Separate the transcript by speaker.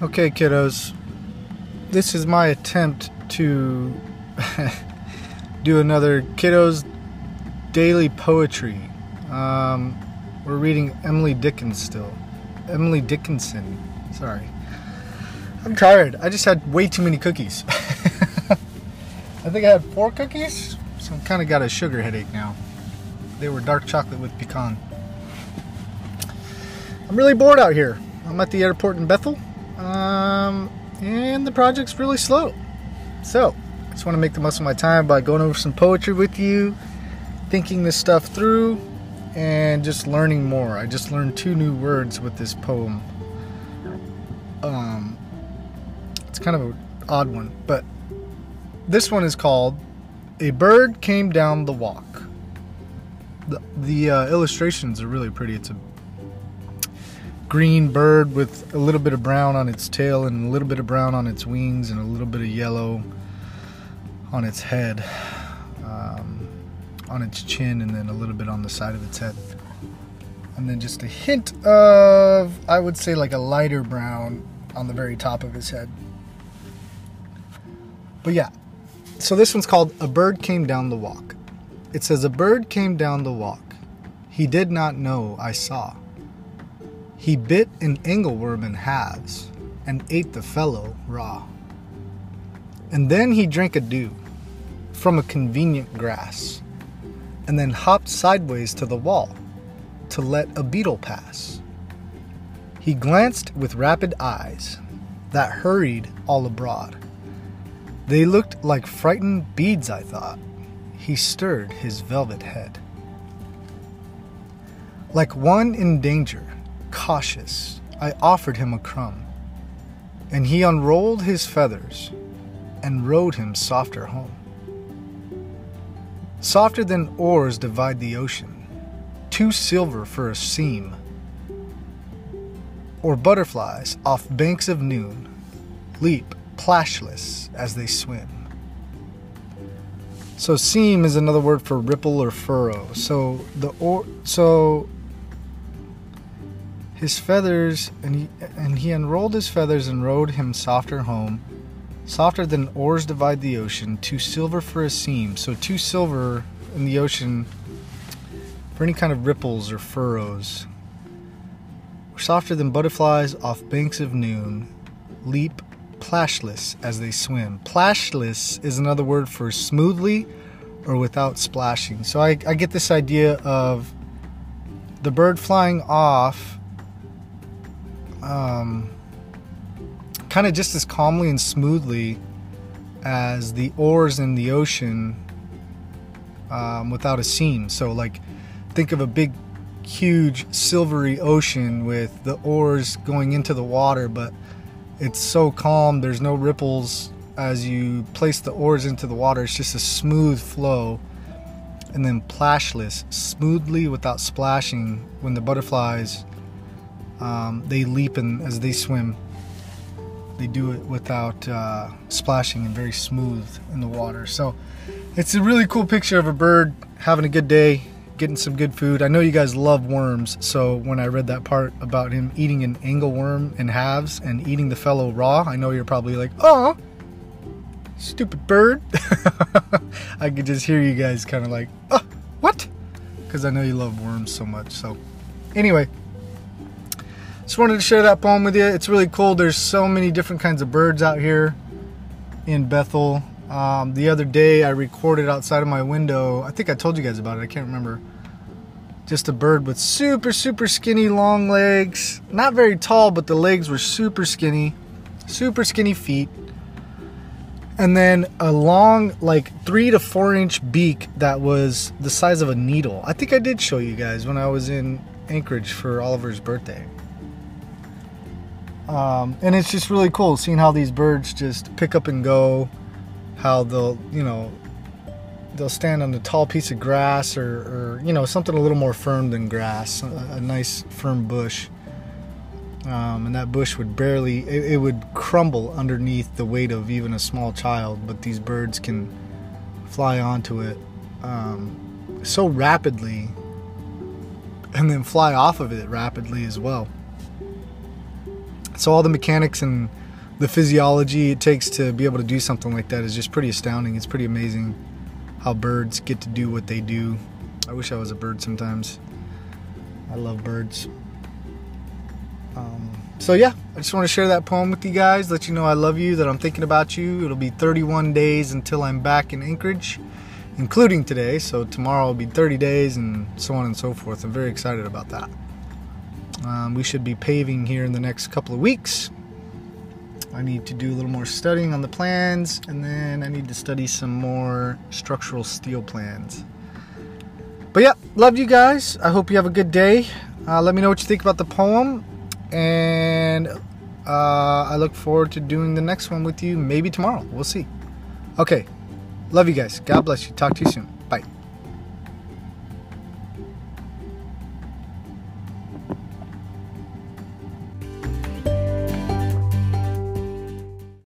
Speaker 1: Okay, kiddos. This is my attempt to do another kiddos daily poetry. Um, we're reading Emily Dickens still. Emily Dickinson. Sorry. I'm tired. I just had way too many cookies. I think I had four cookies, so I'm kind of got a sugar headache now. They were dark chocolate with pecan. I'm really bored out here. I'm at the airport in Bethel. Um, and the project's really slow. So, I just want to make the most of my time by going over some poetry with you, thinking this stuff through, and just learning more. I just learned two new words with this poem. Um, it's kind of an odd one, but this one is called A Bird Came Down the Walk. The, the uh, illustrations are really pretty. It's a green bird with a little bit of brown on its tail and a little bit of brown on its wings and a little bit of yellow on its head, um, on its chin, and then a little bit on the side of its head. And then just a hint of, I would say, like a lighter brown on the very top of his head. But yeah, so this one's called A Bird Came Down the Walk. It says, A bird came down the walk. He did not know I saw. He bit an angleworm in halves and ate the fellow raw. And then he drank a dew from a convenient grass, and then hopped sideways to the wall to let a beetle pass. He glanced with rapid eyes that hurried all abroad. They looked like frightened beads, I thought. He stirred his velvet head. Like one in danger, cautious, I offered him a crumb, and he unrolled his feathers and rowed him softer home. Softer than oars divide the ocean, too silver for a seam, or butterflies off banks of noon leap plashless as they swim. So seam is another word for ripple or furrow. So the or so his feathers and he and he unrolled his feathers and rowed him softer home, softer than oars divide the ocean, too silver for a seam. So too silver in the ocean for any kind of ripples or furrows. Softer than butterflies off banks of noon, leap plashless as they swim. Plashless is another word for smoothly or without splashing. So I, I get this idea of the bird flying off um, kind of just as calmly and smoothly as the oars in the ocean um, without a seam. So, like, think of a big, huge, silvery ocean with the oars going into the water, but it's so calm. There's no ripples as you place the oars into the water. It's just a smooth flow. And then plashless, smoothly without splashing. When the butterflies, um, they leap and as they swim, they do it without uh, splashing and very smooth in the water. So it's a really cool picture of a bird having a good day getting some good food. I know you guys love worms, so when I read that part about him eating an angleworm in halves and eating the fellow raw, I know you're probably like, oh, stupid bird. I could just hear you guys kind of like, oh, what? Because I know you love worms so much. So, anyway, just wanted to share that poem with you. It's really cool. There's so many different kinds of birds out here in Bethel. Um, the other day, I recorded outside of my window. I think I told you guys about it. I can't remember. Just a bird with super, super skinny, long legs. Not very tall, but the legs were super skinny. Super skinny feet. And then a long, like three to four inch beak that was the size of a needle. I think I did show you guys when I was in Anchorage for Oliver's birthday. Um, and it's just really cool seeing how these birds just pick up and go how they'll you know they'll stand on a tall piece of grass or, or you know something a little more firm than grass a, a nice firm bush. Um, and that bush would barely it, it, would crumble underneath the weight of even a small child but these birds can fly onto it um, so rapidly and then fly off of it rapidly as well So all the mechanics and the physiology it takes to be able to do something like that is just pretty astounding. It's pretty amazing how birds get to do what they do. I wish I was a bird sometimes. I love birds. Um, so yeah, I just want to share that poem with you guys, let you know I love you, that I'm thinking about you. It'll be 31 days until I'm back in Anchorage, including today. So tomorrow will be 30 days and so on and so forth. I'm very excited about that. Um, we should be paving here in the next couple of weeks. I need to do a little more studying on the plans, and then I need to study some more structural steel plans. But yeah, love you guys. I hope you have a good day. Uh, let me know what you think about the poem, and uh, I look forward to doing the next one with you maybe tomorrow. We'll see. Okay, love you guys. God bless you. Talk to you soon. Bye.